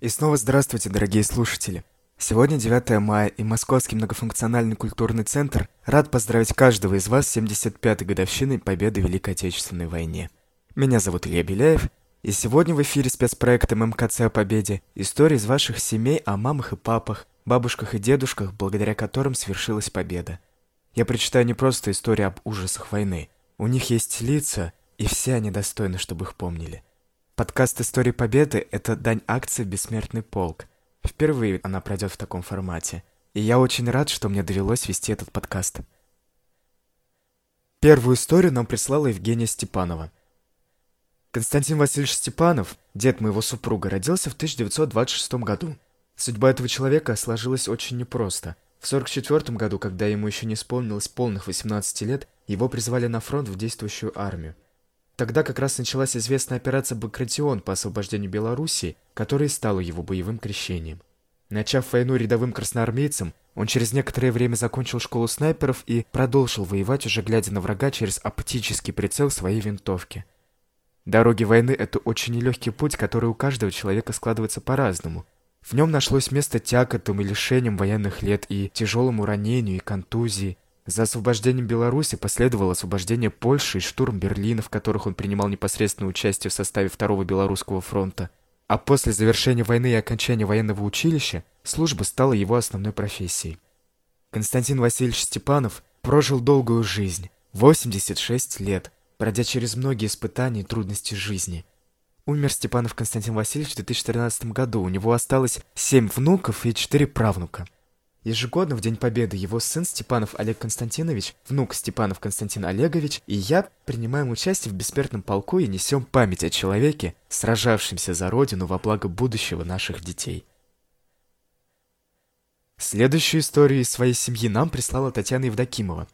И снова здравствуйте, дорогие слушатели. Сегодня 9 мая, и Московский многофункциональный культурный центр рад поздравить каждого из вас с 75-й годовщиной победы в Великой Отечественной войне. Меня зовут Илья Беляев, и сегодня в эфире спецпроекта ММКЦ о победе истории из ваших семей о мамах и папах, бабушках и дедушках, благодаря которым свершилась победа. Я прочитаю не просто истории об ужасах войны. У них есть лица, и все они достойны, чтобы их помнили. Подкаст «Истории Победы» — это дань акции «Бессмертный полк». Впервые она пройдет в таком формате. И я очень рад, что мне довелось вести этот подкаст. Первую историю нам прислала Евгения Степанова. Константин Васильевич Степанов, дед моего супруга, родился в 1926 году. Судьба этого человека сложилась очень непросто. В 1944 году, когда ему еще не исполнилось полных 18 лет, его призвали на фронт в действующую армию. Тогда как раз началась известная операция «Багратион» по освобождению Белоруссии, которая стала его боевым крещением. Начав войну рядовым красноармейцем, он через некоторое время закончил школу снайперов и продолжил воевать, уже глядя на врага через оптический прицел своей винтовки. Дороги войны – это очень нелегкий путь, который у каждого человека складывается по-разному. В нем нашлось место тяготам и лишениям военных лет и тяжелому ранению и контузии – за освобождением Беларуси последовало освобождение Польши и штурм Берлина, в которых он принимал непосредственное участие в составе Второго Белорусского фронта. А после завершения войны и окончания военного училища служба стала его основной профессией. Константин Васильевич Степанов прожил долгую жизнь, 86 лет, пройдя через многие испытания и трудности жизни. Умер Степанов Константин Васильевич в 2013 году, у него осталось 7 внуков и 4 правнука. Ежегодно в День Победы его сын Степанов Олег Константинович, внук Степанов Константин Олегович и я принимаем участие в бессмертном полку и несем память о человеке, сражавшемся за Родину во благо будущего наших детей. Следующую историю из своей семьи нам прислала Татьяна Евдокимова.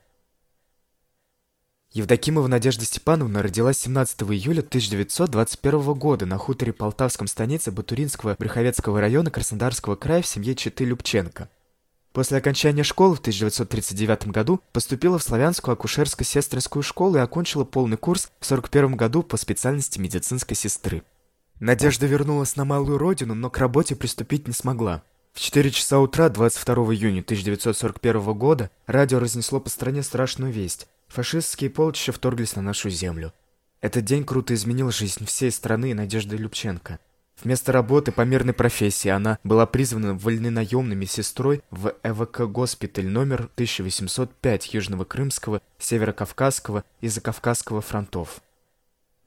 Евдокимова Надежда Степановна родилась 17 июля 1921 года на хуторе Полтавском станице Батуринского Брюховецкого района Краснодарского края в семье Читы Любченко. После окончания школы в 1939 году поступила в Славянскую акушерско-сестринскую школу и окончила полный курс в 1941 году по специальности медицинской сестры. Надежда вернулась на малую родину, но к работе приступить не смогла. В 4 часа утра 22 июня 1941 года радио разнесло по стране страшную весть. Фашистские полчища вторглись на нашу землю. Этот день круто изменил жизнь всей страны и Надежды Любченко. Вместо работы по мирной профессии она была призвана вольнонаемной сестрой в ЭВК-госпиталь номер 1805 Южного Крымского, Северокавказского и Закавказского фронтов.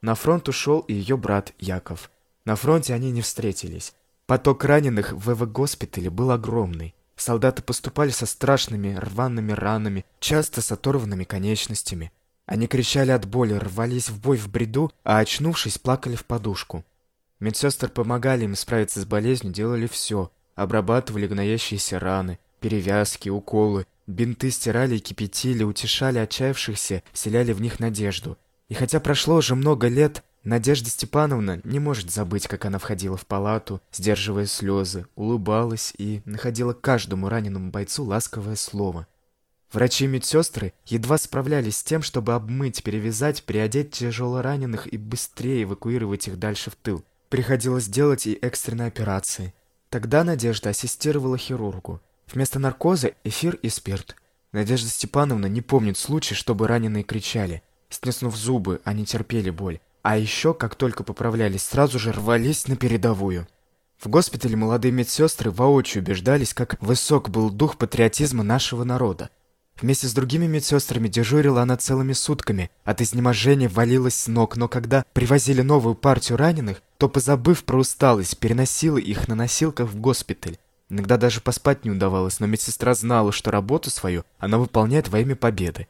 На фронт ушел и ее брат Яков. На фронте они не встретились. Поток раненых в ЭВК-госпитале был огромный. Солдаты поступали со страшными рваными ранами, часто с оторванными конечностями. Они кричали от боли, рвались в бой в бреду, а очнувшись, плакали в подушку. Медсестры помогали им справиться с болезнью, делали все. Обрабатывали гноящиеся раны, перевязки, уколы. Бинты стирали и кипятили, утешали отчаявшихся, вселяли в них надежду. И хотя прошло уже много лет, Надежда Степановна не может забыть, как она входила в палату, сдерживая слезы, улыбалась и находила каждому раненому бойцу ласковое слово. Врачи и медсестры едва справлялись с тем, чтобы обмыть, перевязать, переодеть тяжело раненых и быстрее эвакуировать их дальше в тыл. Приходилось делать и экстренные операции. Тогда Надежда ассистировала хирургу. Вместо наркоза эфир и спирт. Надежда Степановна не помнит случая, чтобы раненые кричали. Стеснув зубы, они терпели боль. А еще, как только поправлялись, сразу же рвались на передовую. В госпитале молодые медсестры воочию убеждались, как высок был дух патриотизма нашего народа. Вместе с другими медсестрами дежурила она целыми сутками. От изнеможения валилась с ног, но когда привозили новую партию раненых, то, позабыв про усталость, переносила их на носилках в госпиталь. Иногда даже поспать не удавалось, но медсестра знала, что работу свою она выполняет во имя победы.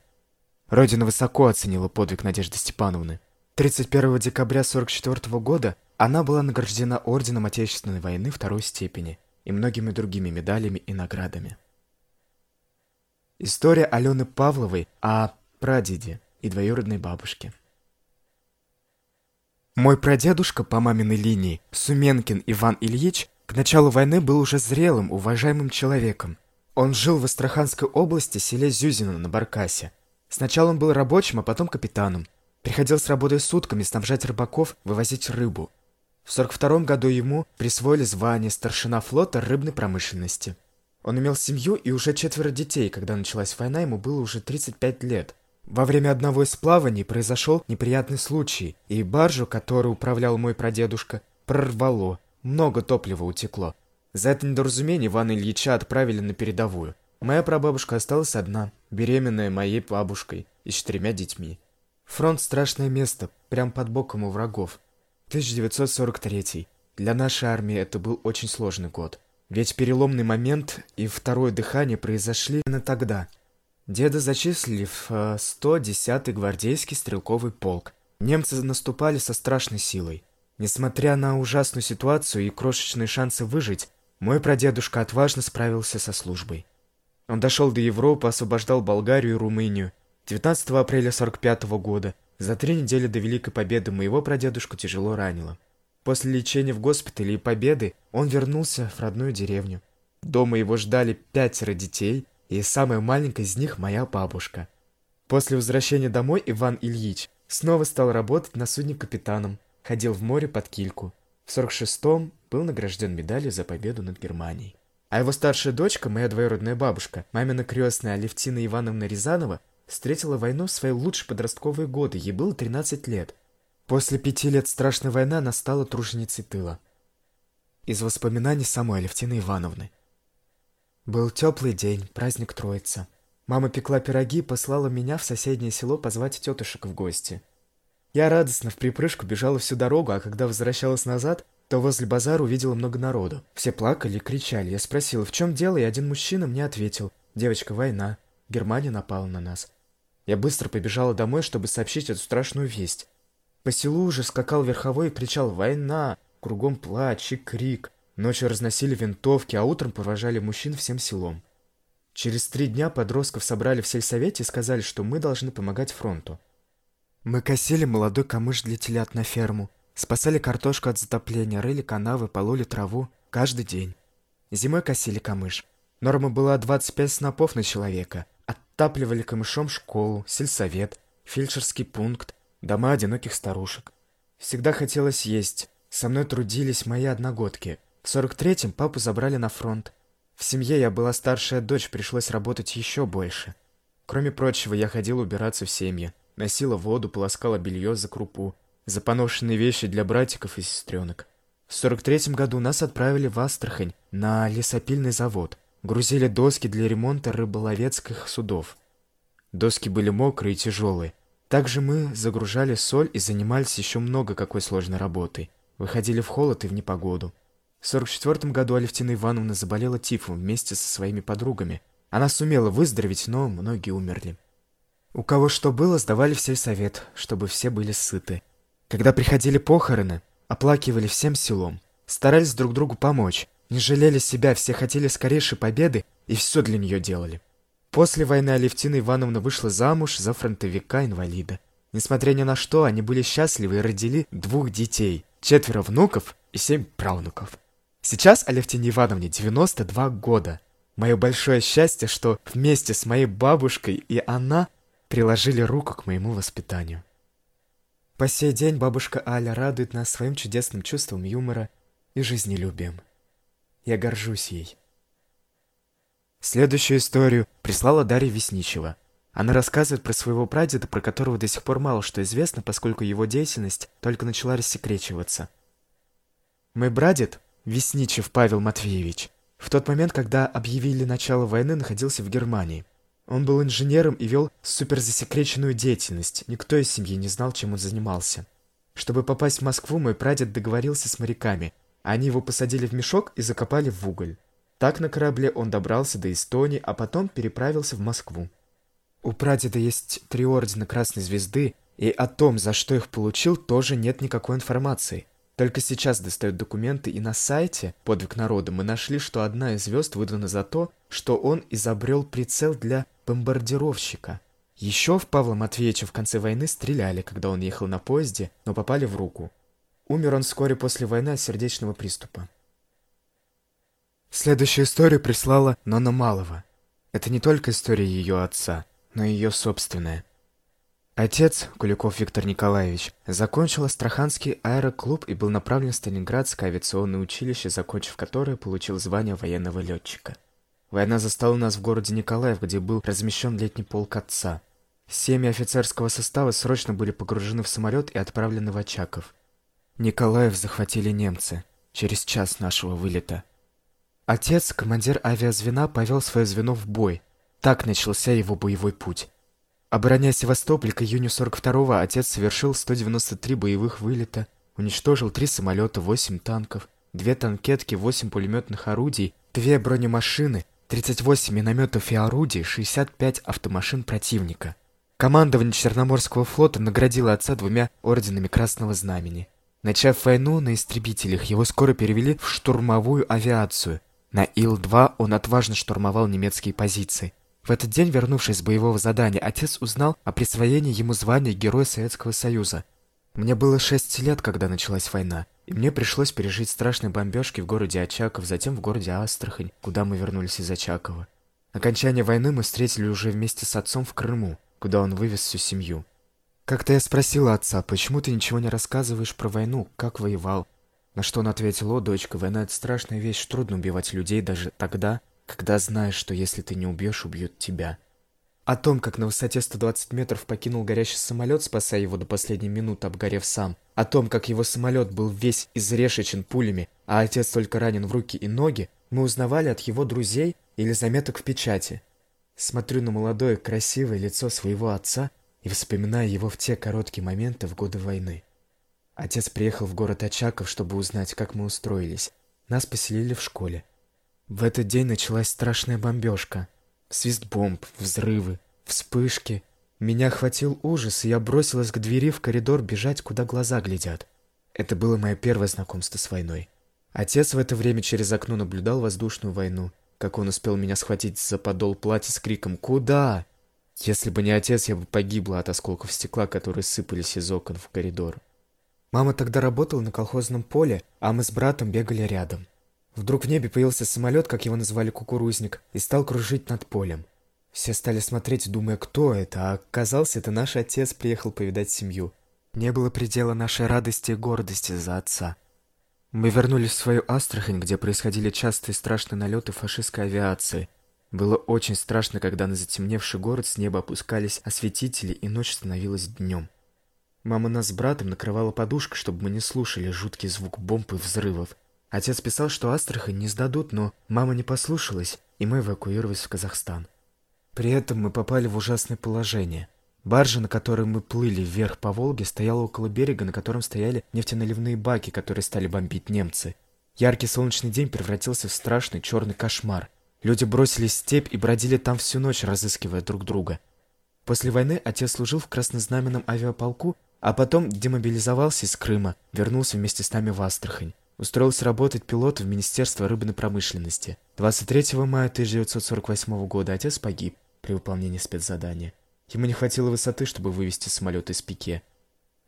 Родина высоко оценила подвиг Надежды Степановны. 31 декабря 1944 года она была награждена Орденом Отечественной войны второй степени и многими другими медалями и наградами. История Алены Павловой о прадеде и двоюродной бабушке. Мой прадедушка по маминой линии, Суменкин Иван Ильич, к началу войны был уже зрелым, уважаемым человеком. Он жил в Астраханской области, селе Зюзино на Баркасе. Сначала он был рабочим, а потом капитаном. Приходил с работой сутками снабжать рыбаков, вывозить рыбу. В 42 году ему присвоили звание старшина флота рыбной промышленности. Он имел семью и уже четверо детей, когда началась война, ему было уже 35 лет. Во время одного из плаваний произошел неприятный случай, и баржу, которой управлял мой прадедушка, прорвало, много топлива утекло. За это недоразумение Ивана Ильича отправили на передовую. Моя прабабушка осталась одна, беременная моей бабушкой и четырьмя детьми. Фронт – страшное место, прям под боком у врагов. 1943. Для нашей армии это был очень сложный год. Ведь переломный момент и второе дыхание произошли именно тогда. Деда зачислили в 110-й э, гвардейский стрелковый полк. Немцы наступали со страшной силой. Несмотря на ужасную ситуацию и крошечные шансы выжить, мой прадедушка отважно справился со службой. Он дошел до Европы, освобождал Болгарию и Румынию. 19 апреля 45 года, за три недели до Великой Победы, моего прадедушку тяжело ранило. После лечения в госпитале и победы он вернулся в родную деревню. Дома его ждали пятеро детей, и самая маленькая из них моя бабушка. После возвращения домой Иван Ильич снова стал работать на судне капитаном, ходил в море под кильку. В 46-м был награжден медалью за победу над Германией. А его старшая дочка, моя двоюродная бабушка, мамина крестная Алевтина Ивановна Рязанова, встретила войну в свои лучшие подростковые годы, ей было 13 лет. После пяти лет страшной войны она стала труженицей тыла. Из воспоминаний самой Алевтины Ивановны. Был теплый день, праздник Троица. Мама пекла пироги и послала меня в соседнее село позвать тетушек в гости. Я радостно в припрыжку бежала всю дорогу, а когда возвращалась назад, то возле базара увидела много народу. Все плакали и кричали. Я спросила, в чем дело, и один мужчина мне ответил. «Девочка, война. Германия напала на нас». Я быстро побежала домой, чтобы сообщить эту страшную весть. По селу уже скакал верховой и кричал «Война!». Кругом плач и крик. Ночью разносили винтовки, а утром провожали мужчин всем селом. Через три дня подростков собрали в сельсовете и сказали, что мы должны помогать фронту. Мы косили молодой камыш для телят на ферму, спасали картошку от затопления, рыли канавы, пололи траву каждый день. Зимой косили камыш. Норма была 25 снопов на человека. Оттапливали камышом школу, сельсовет, фельдшерский пункт, дома одиноких старушек. Всегда хотелось есть. Со мной трудились мои одногодки. В 43-м папу забрали на фронт. В семье я была старшая дочь, пришлось работать еще больше. Кроме прочего, я ходила убираться в семье. Носила воду, полоскала белье за крупу. За поношенные вещи для братиков и сестренок. В 43-м году нас отправили в Астрахань на лесопильный завод. Грузили доски для ремонта рыболовецких судов. Доски были мокрые и тяжелые. Также мы загружали соль и занимались еще много какой сложной работой. Выходили в холод и в непогоду. В 44 году Алевтина Ивановна заболела тифом вместе со своими подругами. Она сумела выздороветь, но многие умерли. У кого что было, сдавали в сельсовет, чтобы все были сыты. Когда приходили похороны, оплакивали всем селом. Старались друг другу помочь. Не жалели себя, все хотели скорейшей победы и все для нее делали. После войны Алевтина Ивановна вышла замуж за фронтовика-инвалида. Несмотря ни на что, они были счастливы и родили двух детей, четверо внуков и семь правнуков. Сейчас Алевтине Ивановне 92 года. Мое большое счастье, что вместе с моей бабушкой и она приложили руку к моему воспитанию. По сей день бабушка Аля радует нас своим чудесным чувством юмора и жизнелюбием. Я горжусь ей. Следующую историю прислала Дарья Весничева. Она рассказывает про своего прадеда, про которого до сих пор мало что известно, поскольку его деятельность только начала рассекречиваться. Мой прадед, Весничев Павел Матвеевич, в тот момент, когда объявили начало войны, находился в Германии. Он был инженером и вел суперзасекреченную деятельность. Никто из семьи не знал, чем он занимался. Чтобы попасть в Москву, мой прадед договорился с моряками. Они его посадили в мешок и закопали в уголь. Так на корабле он добрался до Эстонии, а потом переправился в Москву. У прадеда есть три ордена Красной Звезды, и о том, за что их получил, тоже нет никакой информации. Только сейчас достают документы, и на сайте «Подвиг народа» мы нашли, что одна из звезд выдана за то, что он изобрел прицел для бомбардировщика. Еще в Павла Матвеевича в конце войны стреляли, когда он ехал на поезде, но попали в руку. Умер он вскоре после войны от сердечного приступа. Следующую историю прислала Нона Малова. Это не только история ее отца, но и ее собственная. Отец, Куликов Виктор Николаевич, закончил Астраханский аэроклуб и был направлен в Сталинградское авиационное училище, закончив которое, получил звание военного летчика. Война застала нас в городе Николаев, где был размещен летний полк отца. Семьи офицерского состава срочно были погружены в самолет и отправлены в Очаков. Николаев захватили немцы через час нашего вылета. Отец, командир авиазвена, повел свое звено в бой. Так начался его боевой путь. Обороняя Севастополь к июню 42-го, отец совершил 193 боевых вылета, уничтожил 3 самолета, 8 танков, 2 танкетки, 8 пулеметных орудий, 2 бронемашины, 38 минометов и орудий, 65 автомашин противника. Командование Черноморского флота наградило отца двумя орденами Красного Знамени. Начав войну на истребителях, его скоро перевели в штурмовую авиацию. На Ил-2 он отважно штурмовал немецкие позиции. В этот день, вернувшись с боевого задания, отец узнал о присвоении ему звания Героя Советского Союза. Мне было шесть лет, когда началась война, и мне пришлось пережить страшные бомбежки в городе Очаков, затем в городе Астрахань, куда мы вернулись из Очакова. Окончание войны мы встретили уже вместе с отцом в Крыму, куда он вывез всю семью. Как-то я спросила отца, почему ты ничего не рассказываешь про войну, как воевал? На что он ответил, о, дочка, война — это страшная вещь, трудно убивать людей даже тогда, когда знаешь, что если ты не убьешь, убьют тебя. О том, как на высоте 120 метров покинул горящий самолет, спасая его до последней минуты, обгорев сам. О том, как его самолет был весь изрешечен пулями, а отец только ранен в руки и ноги, мы узнавали от его друзей или заметок в печати. Смотрю на молодое, красивое лицо своего отца и вспоминаю его в те короткие моменты в годы войны. Отец приехал в город Очаков, чтобы узнать, как мы устроились. Нас поселили в школе. В этот день началась страшная бомбежка. Свист бомб, взрывы, вспышки. Меня охватил ужас, и я бросилась к двери в коридор бежать, куда глаза глядят. Это было мое первое знакомство с войной. Отец в это время через окно наблюдал воздушную войну, как он успел меня схватить за подол платья с криком «Куда?». Если бы не отец, я бы погибла от осколков стекла, которые сыпались из окон в коридор. Мама тогда работала на колхозном поле, а мы с братом бегали рядом. Вдруг в небе появился самолет, как его называли кукурузник, и стал кружить над полем. Все стали смотреть, думая, кто это, а оказался это наш отец приехал повидать семью. Не было предела нашей радости и гордости за отца. Мы вернулись в свою Астрахань, где происходили частые страшные налеты фашистской авиации. Было очень страшно, когда на затемневший город с неба опускались осветители, и ночь становилась днем. Мама нас с братом накрывала подушкой, чтобы мы не слушали жуткий звук бомб и взрывов. Отец писал, что Астрахань не сдадут, но мама не послушалась, и мы эвакуировались в Казахстан. При этом мы попали в ужасное положение. Баржа, на которой мы плыли вверх по Волге, стояла около берега, на котором стояли нефтеналивные баки, которые стали бомбить немцы. Яркий солнечный день превратился в страшный черный кошмар. Люди бросились в степь и бродили там всю ночь, разыскивая друг друга. После войны отец служил в краснознаменном авиаполку, а потом демобилизовался из Крыма, вернулся вместе с нами в Астрахань. Устроился работать пилотом в Министерство рыбной промышленности. 23 мая 1948 года отец погиб при выполнении спецзадания. Ему не хватило высоты, чтобы вывести самолет из пике.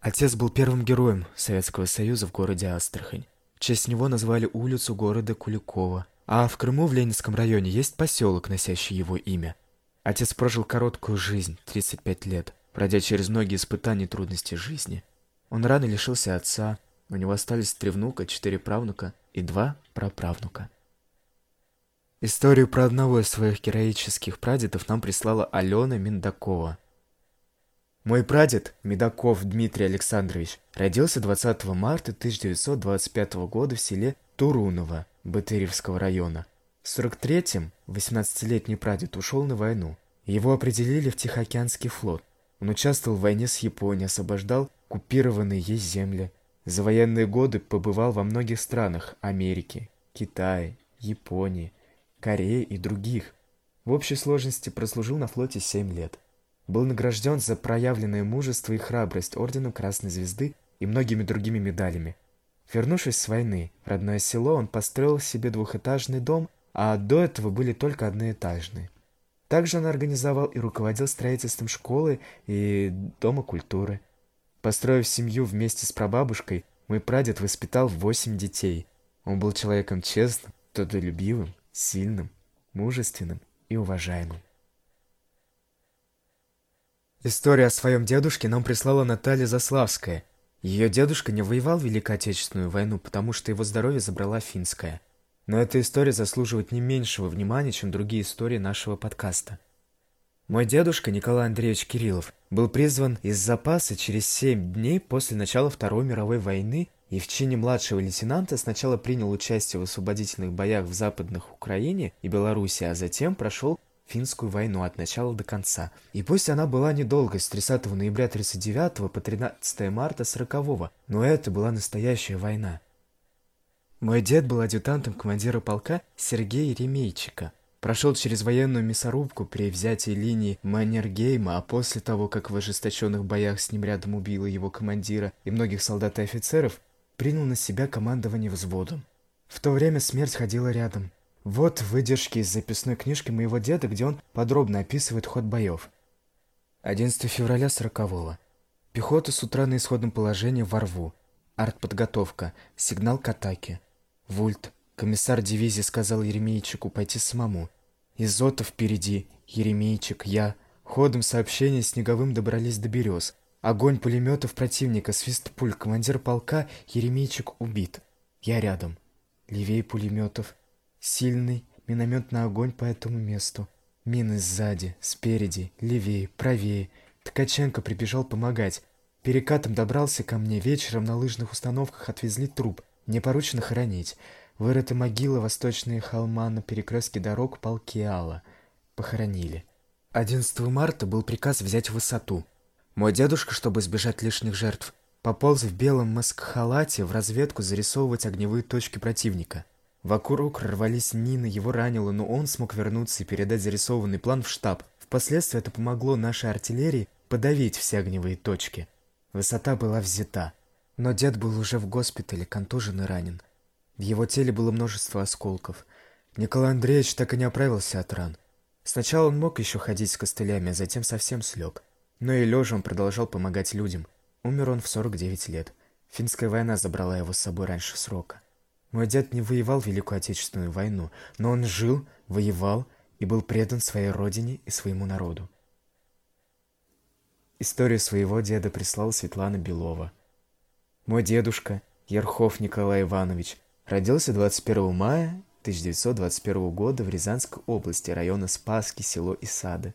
Отец был первым героем Советского Союза в городе Астрахань. В честь него назвали улицу города Куликова. А в Крыму в Ленинском районе есть поселок, носящий его имя. Отец прожил короткую жизнь, 35 лет, пройдя через многие испытания и трудности жизни. Он рано лишился отца, у него остались три внука, четыре правнука и два праправнука. Историю про одного из своих героических прадедов нам прислала Алена Миндакова. Мой прадед, Медаков Дмитрий Александрович, родился 20 марта 1925 года в селе Туруново Батыревского района. В 43-м 18-летний прадед ушел на войну. Его определили в Тихоокеанский флот. Он участвовал в войне с Японией, освобождал купированные ей земли, за военные годы побывал во многих странах Америки, Китая, Японии, Кореи и других. В общей сложности прослужил на флоте 7 лет. Был награжден за проявленное мужество и храбрость орденом Красной Звезды и многими другими медалями. Вернувшись с войны в родное село, он построил себе двухэтажный дом, а до этого были только одноэтажные. Также он организовал и руководил строительством школы и дома культуры – Построив семью вместе с прабабушкой, мой прадед воспитал восемь детей. Он был человеком честным, трудолюбивым, сильным, мужественным и уважаемым. Историю о своем дедушке нам прислала Наталья Заславская. Ее дедушка не воевал в Великой Отечественную войну, потому что его здоровье забрала финская. Но эта история заслуживает не меньшего внимания, чем другие истории нашего подкаста. Мой дедушка Николай Андреевич Кириллов был призван из запаса через семь дней после начала Второй мировой войны и в чине младшего лейтенанта сначала принял участие в освободительных боях в Западных Украине и Беларуси, а затем прошел финскую войну от начала до конца. И пусть она была недолгой, с 30 ноября 39 по 13 марта 40 но это была настоящая война. Мой дед был адъютантом командира полка Сергея Еремейчика. Прошел через военную мясорубку при взятии линии Маннергейма, а после того, как в ожесточенных боях с ним рядом убило его командира и многих солдат и офицеров, принял на себя командование взводом. В то время смерть ходила рядом, вот выдержки из записной книжки моего деда, где он подробно описывает ход боев. 11 февраля 40-го. Пехота с утра на исходном положении во рву. Артподготовка. Сигнал к атаке. Вульт. Комиссар дивизии сказал Еремейчику пойти самому. Изотов впереди. Еремейчик, я. Ходом сообщения Снеговым добрались до берез. Огонь пулеметов противника, свист пуль. Командир полка Еремейчик убит. Я рядом. Левее пулеметов. Сильный минометный огонь по этому месту. Мины сзади, спереди, левее, правее. Ткаченко прибежал помогать. Перекатом добрался ко мне. Вечером на лыжных установках отвезли труп. Мне поручено хоронить. Вырыта могила восточные холма на перекрестке дорог Палкиала. Похоронили. 11 марта был приказ взять высоту. Мой дедушка, чтобы избежать лишних жертв, пополз в белом маскхалате в разведку зарисовывать огневые точки противника. Вокруг рвались Нина, его ранило, но он смог вернуться и передать зарисованный план в штаб. Впоследствии это помогло нашей артиллерии подавить все огневые точки. Высота была взята. Но дед был уже в госпитале, контужен и ранен. В его теле было множество осколков. Николай Андреевич так и не оправился от ран. Сначала он мог еще ходить с костылями, а затем совсем слег. Но и лежа он продолжал помогать людям. Умер он в 49 лет. Финская война забрала его с собой раньше срока. Мой дед не воевал в Великую Отечественную войну, но он жил, воевал и был предан своей родине и своему народу. Историю своего деда прислала Светлана Белова. Мой дедушка, Ерхов Николай Иванович, родился 21 мая 1921 года в Рязанской области, района Спасски, село Исады.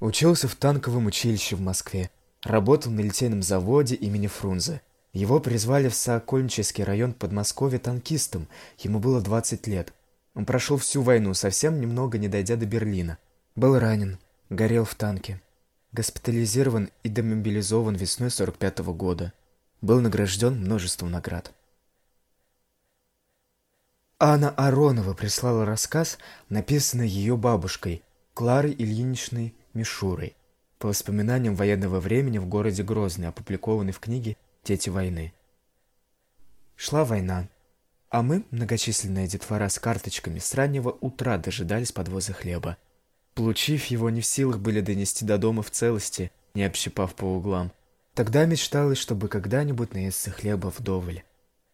Учился в танковом училище в Москве, работал на литейном заводе имени Фрунзе – его призвали в Сокольнический район Подмосковья танкистом, ему было 20 лет. Он прошел всю войну, совсем немного не дойдя до Берлина. Был ранен, горел в танке. Госпитализирован и демобилизован весной 45 -го года. Был награжден множеством наград. Анна Аронова прислала рассказ, написанный ее бабушкой, Кларой Ильиничной Мишурой, по воспоминаниям военного времени в городе Грозный, опубликованный в книге дети войны. Шла война, а мы, многочисленные детвора с карточками, с раннего утра дожидались подвоза хлеба. Получив его, не в силах были донести до дома в целости, не общипав по углам. Тогда мечталось, чтобы когда-нибудь наесться хлеба вдоволь.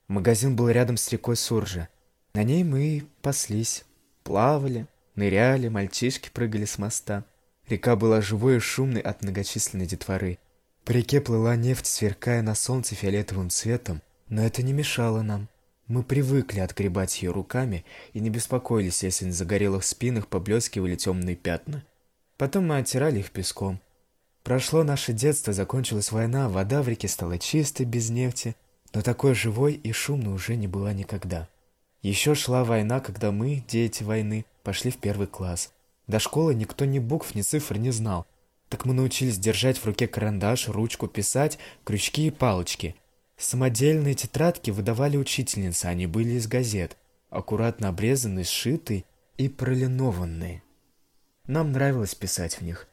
Магазин был рядом с рекой Суржа. На ней мы паслись, плавали, ныряли, мальчишки прыгали с моста. Река была живой и шумной от многочисленной детворы. По реке плыла нефть, сверкая на солнце фиолетовым цветом, но это не мешало нам. Мы привыкли отгребать ее руками и не беспокоились, если на загорелых спинах поблескивали темные пятна. Потом мы оттирали их песком. Прошло наше детство, закончилась война, вода в реке стала чистой, без нефти, но такой живой и шумной уже не была никогда. Еще шла война, когда мы, дети войны, пошли в первый класс. До школы никто ни букв, ни цифр не знал, так мы научились держать в руке карандаш, ручку, писать, крючки и палочки. Самодельные тетрадки выдавали учительницы, они были из газет, аккуратно обрезанные, сшитые и пролинованные. Нам нравилось писать в них.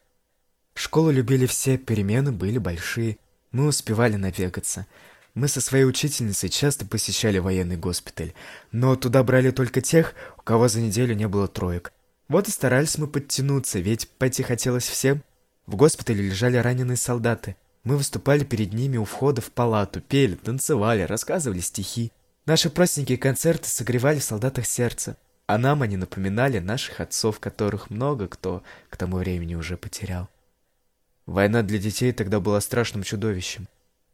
Школу любили все, перемены были большие, мы успевали набегаться. Мы со своей учительницей часто посещали военный госпиталь, но туда брали только тех, у кого за неделю не было троек. Вот и старались мы подтянуться, ведь пойти хотелось всем. В госпитале лежали раненые солдаты. Мы выступали перед ними у входа в палату, пели, танцевали, рассказывали стихи. Наши простенькие концерты согревали в солдатах сердце, а нам они напоминали наших отцов, которых много кто к тому времени уже потерял. Война для детей тогда была страшным чудовищем.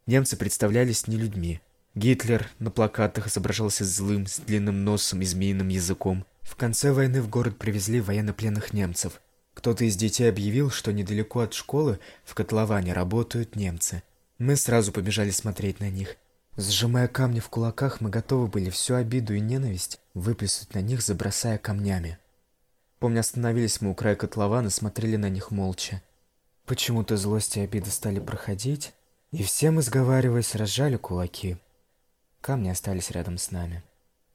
Немцы представлялись не людьми. Гитлер на плакатах изображался злым, с длинным носом и змеиным языком. В конце войны в город привезли военнопленных немцев. Кто-то из детей объявил, что недалеко от школы в котловане работают немцы. Мы сразу побежали смотреть на них. Сжимая камни в кулаках, мы готовы были всю обиду и ненависть выплеснуть на них, забросая камнями. Помню, остановились мы у края котлована, смотрели на них молча. Почему-то злость и обида стали проходить, и все мы, сговариваясь, разжали кулаки. Камни остались рядом с нами.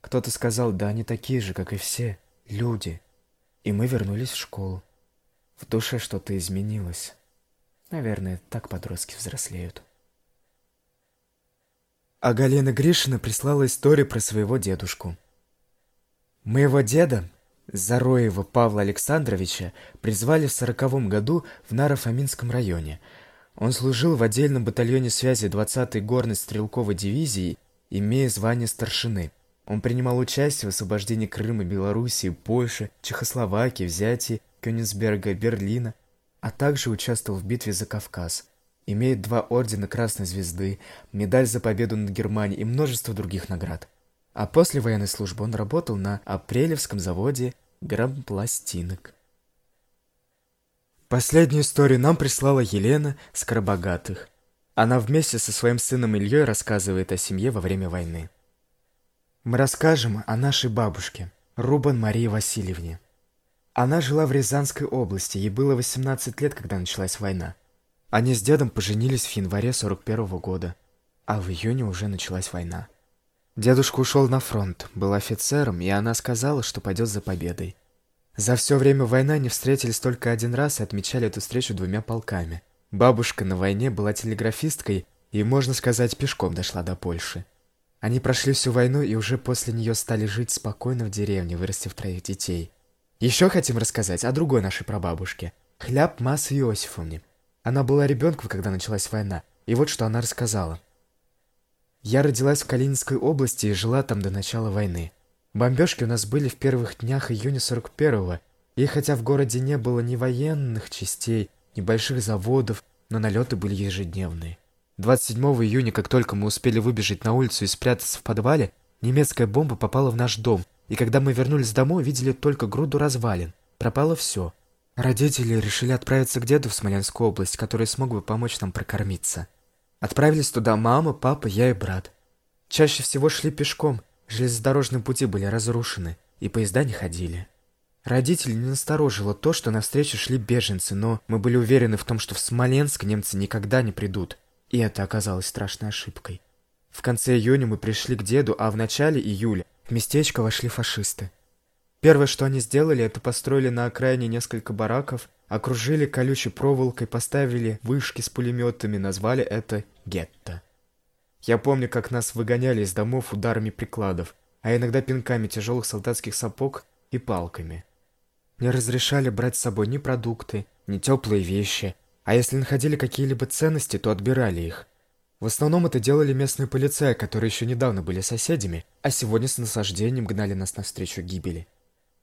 Кто-то сказал, да они такие же, как и все, люди. И мы вернулись в школу. В душе что-то изменилось. Наверное, так подростки взрослеют. А Галина Гришина прислала историю про своего дедушку. Моего деда, Зароева Павла Александровича, призвали в сороковом году в Наро-Фоминском районе. Он служил в отдельном батальоне связи 20-й горной стрелковой дивизии, имея звание старшины. Он принимал участие в освобождении Крыма, Белоруссии, Польши, Чехословакии, взятии Кёнигсберга, Берлина, а также участвовал в битве за Кавказ. Имеет два ордена Красной Звезды, медаль за победу над Германией и множество других наград. А после военной службы он работал на Апрелевском заводе грампластинок. Последнюю историю нам прислала Елена Скоробогатых. Она вместе со своим сыном Ильей рассказывает о семье во время войны. Мы расскажем о нашей бабушке, Рубан Марии Васильевне. Она жила в Рязанской области, ей было 18 лет, когда началась война. Они с дедом поженились в январе 41 -го года, а в июне уже началась война. Дедушка ушел на фронт, был офицером, и она сказала, что пойдет за победой. За все время войны они встретились только один раз и отмечали эту встречу двумя полками. Бабушка на войне была телеграфисткой и, можно сказать, пешком дошла до Польши. Они прошли всю войну и уже после нее стали жить спокойно в деревне, вырастив троих детей. Еще хотим рассказать о другой нашей прабабушке, Хляб Мас Иосифовне. Она была ребенком, когда началась война, и вот что она рассказала. «Я родилась в Калининской области и жила там до начала войны. Бомбежки у нас были в первых днях июня 41-го, и хотя в городе не было ни военных частей, ни больших заводов, но налеты были ежедневные. 27 июня, как только мы успели выбежать на улицу и спрятаться в подвале, немецкая бомба попала в наш дом – и когда мы вернулись домой, видели только груду развалин. Пропало все. Родители решили отправиться к деду в Смоленскую область, который смог бы помочь нам прокормиться. Отправились туда мама, папа, я и брат. Чаще всего шли пешком, железнодорожные пути были разрушены, и поезда не ходили. Родители не насторожило то, что навстречу шли беженцы, но мы были уверены в том, что в Смоленск немцы никогда не придут, и это оказалось страшной ошибкой. В конце июня мы пришли к деду, а в начале июля в местечко вошли фашисты. Первое, что они сделали, это построили на окраине несколько бараков, окружили колючей проволокой, поставили вышки с пулеметами, назвали это гетто. Я помню, как нас выгоняли из домов ударами прикладов, а иногда пинками тяжелых солдатских сапог и палками. Не разрешали брать с собой ни продукты, ни теплые вещи, а если находили какие-либо ценности, то отбирали их. В основном это делали местные полицаи, которые еще недавно были соседями, а сегодня с наслаждением гнали нас навстречу гибели.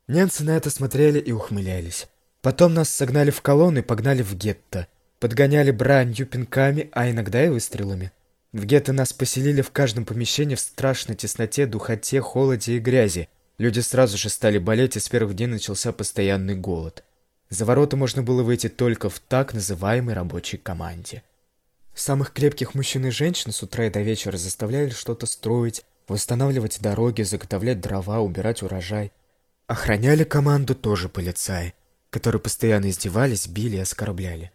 Немцы на это смотрели и ухмылялись. Потом нас согнали в колонны и погнали в гетто. Подгоняли бранью, пинками, а иногда и выстрелами. В гетто нас поселили в каждом помещении в страшной тесноте, духоте, холоде и грязи. Люди сразу же стали болеть, и с первых дней начался постоянный голод. За ворота можно было выйти только в так называемой рабочей команде. Самых крепких мужчин и женщин с утра и до вечера заставляли что-то строить, восстанавливать дороги, заготовлять дрова, убирать урожай. Охраняли команду тоже полицаи, которые постоянно издевались, били и оскорбляли.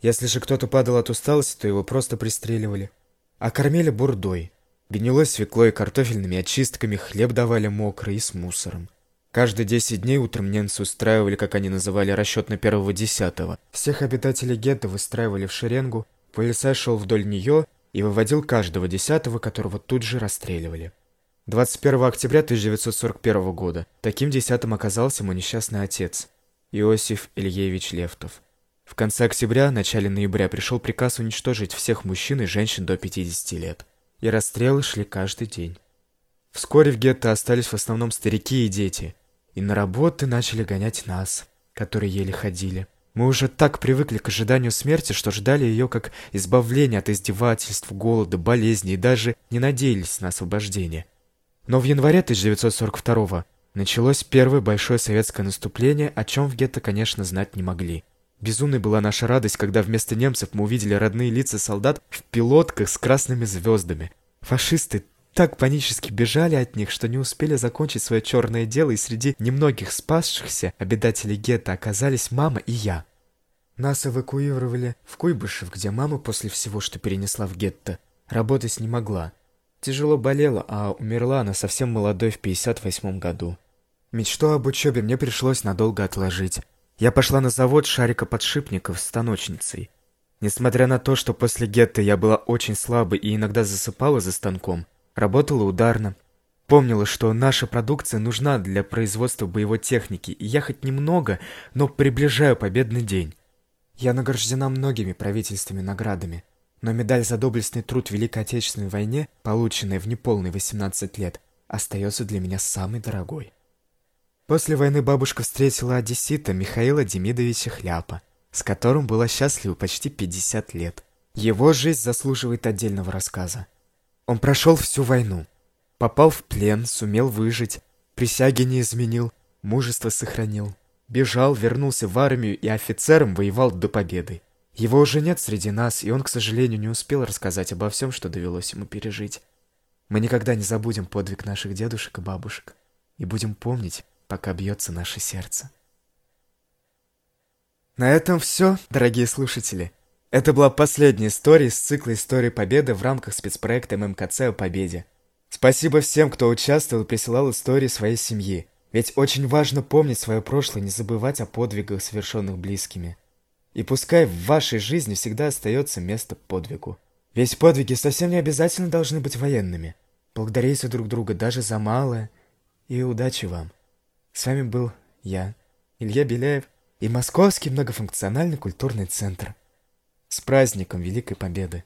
Если же кто-то падал от усталости, то его просто пристреливали. А кормили бурдой, гнилой свеклой, картофельными очистками, хлеб давали мокрый и с мусором. Каждые 10 дней утром немцы устраивали, как они называли, расчет на первого десятого. Всех обитателей гетто выстраивали в шеренгу, Полицай шел вдоль нее и выводил каждого десятого, которого тут же расстреливали. 21 октября 1941 года таким десятым оказался мой несчастный отец, Иосиф Ильевич Левтов. В конце октября, начале ноября пришел приказ уничтожить всех мужчин и женщин до 50 лет. И расстрелы шли каждый день. Вскоре в гетто остались в основном старики и дети, и на работы начали гонять нас, которые еле ходили. Мы уже так привыкли к ожиданию смерти, что ждали ее как избавления от издевательств, голода, болезней и даже не надеялись на освобождение. Но в январе 1942 началось первое большое советское наступление, о чем в гетто, конечно, знать не могли. Безумной была наша радость, когда вместо немцев мы увидели родные лица солдат в пилотках с красными звездами. Фашисты так панически бежали от них, что не успели закончить свое черное дело, и среди немногих спасшихся обитателей гетто оказались мама и я. Нас эвакуировали в Куйбышев, где мама после всего, что перенесла в гетто, работать не могла. Тяжело болела, а умерла она совсем молодой в 58 году. Мечту об учебе мне пришлось надолго отложить. Я пошла на завод шарикоподшипников с станочницей. Несмотря на то, что после гетто я была очень слабой и иногда засыпала за станком, Работала ударно. Помнила, что наша продукция нужна для производства боевой техники, и я хоть немного, но приближаю победный день. Я награждена многими правительственными наградами, но медаль за доблестный труд в Великой Отечественной войне, полученная в неполные 18 лет, остается для меня самой дорогой. После войны бабушка встретила одессита Михаила Демидовича Хляпа, с которым была счастлива почти 50 лет. Его жизнь заслуживает отдельного рассказа. Он прошел всю войну. Попал в плен, сумел выжить, присяги не изменил, мужество сохранил. Бежал, вернулся в армию и офицером воевал до победы. Его уже нет среди нас, и он, к сожалению, не успел рассказать обо всем, что довелось ему пережить. Мы никогда не забудем подвиг наших дедушек и бабушек и будем помнить, пока бьется наше сердце. На этом все, дорогие слушатели. Это была последняя история из цикла «Истории Победы» в рамках спецпроекта ММКЦ о Победе. Спасибо всем, кто участвовал и присылал истории своей семьи. Ведь очень важно помнить свое прошлое, не забывать о подвигах, совершенных близкими. И пускай в вашей жизни всегда остается место подвигу. Ведь подвиги совсем не обязательно должны быть военными. Благодарите друг друга даже за малое. И удачи вам. С вами был я, Илья Беляев, и Московский многофункциональный культурный центр. С праздником Великой Победы!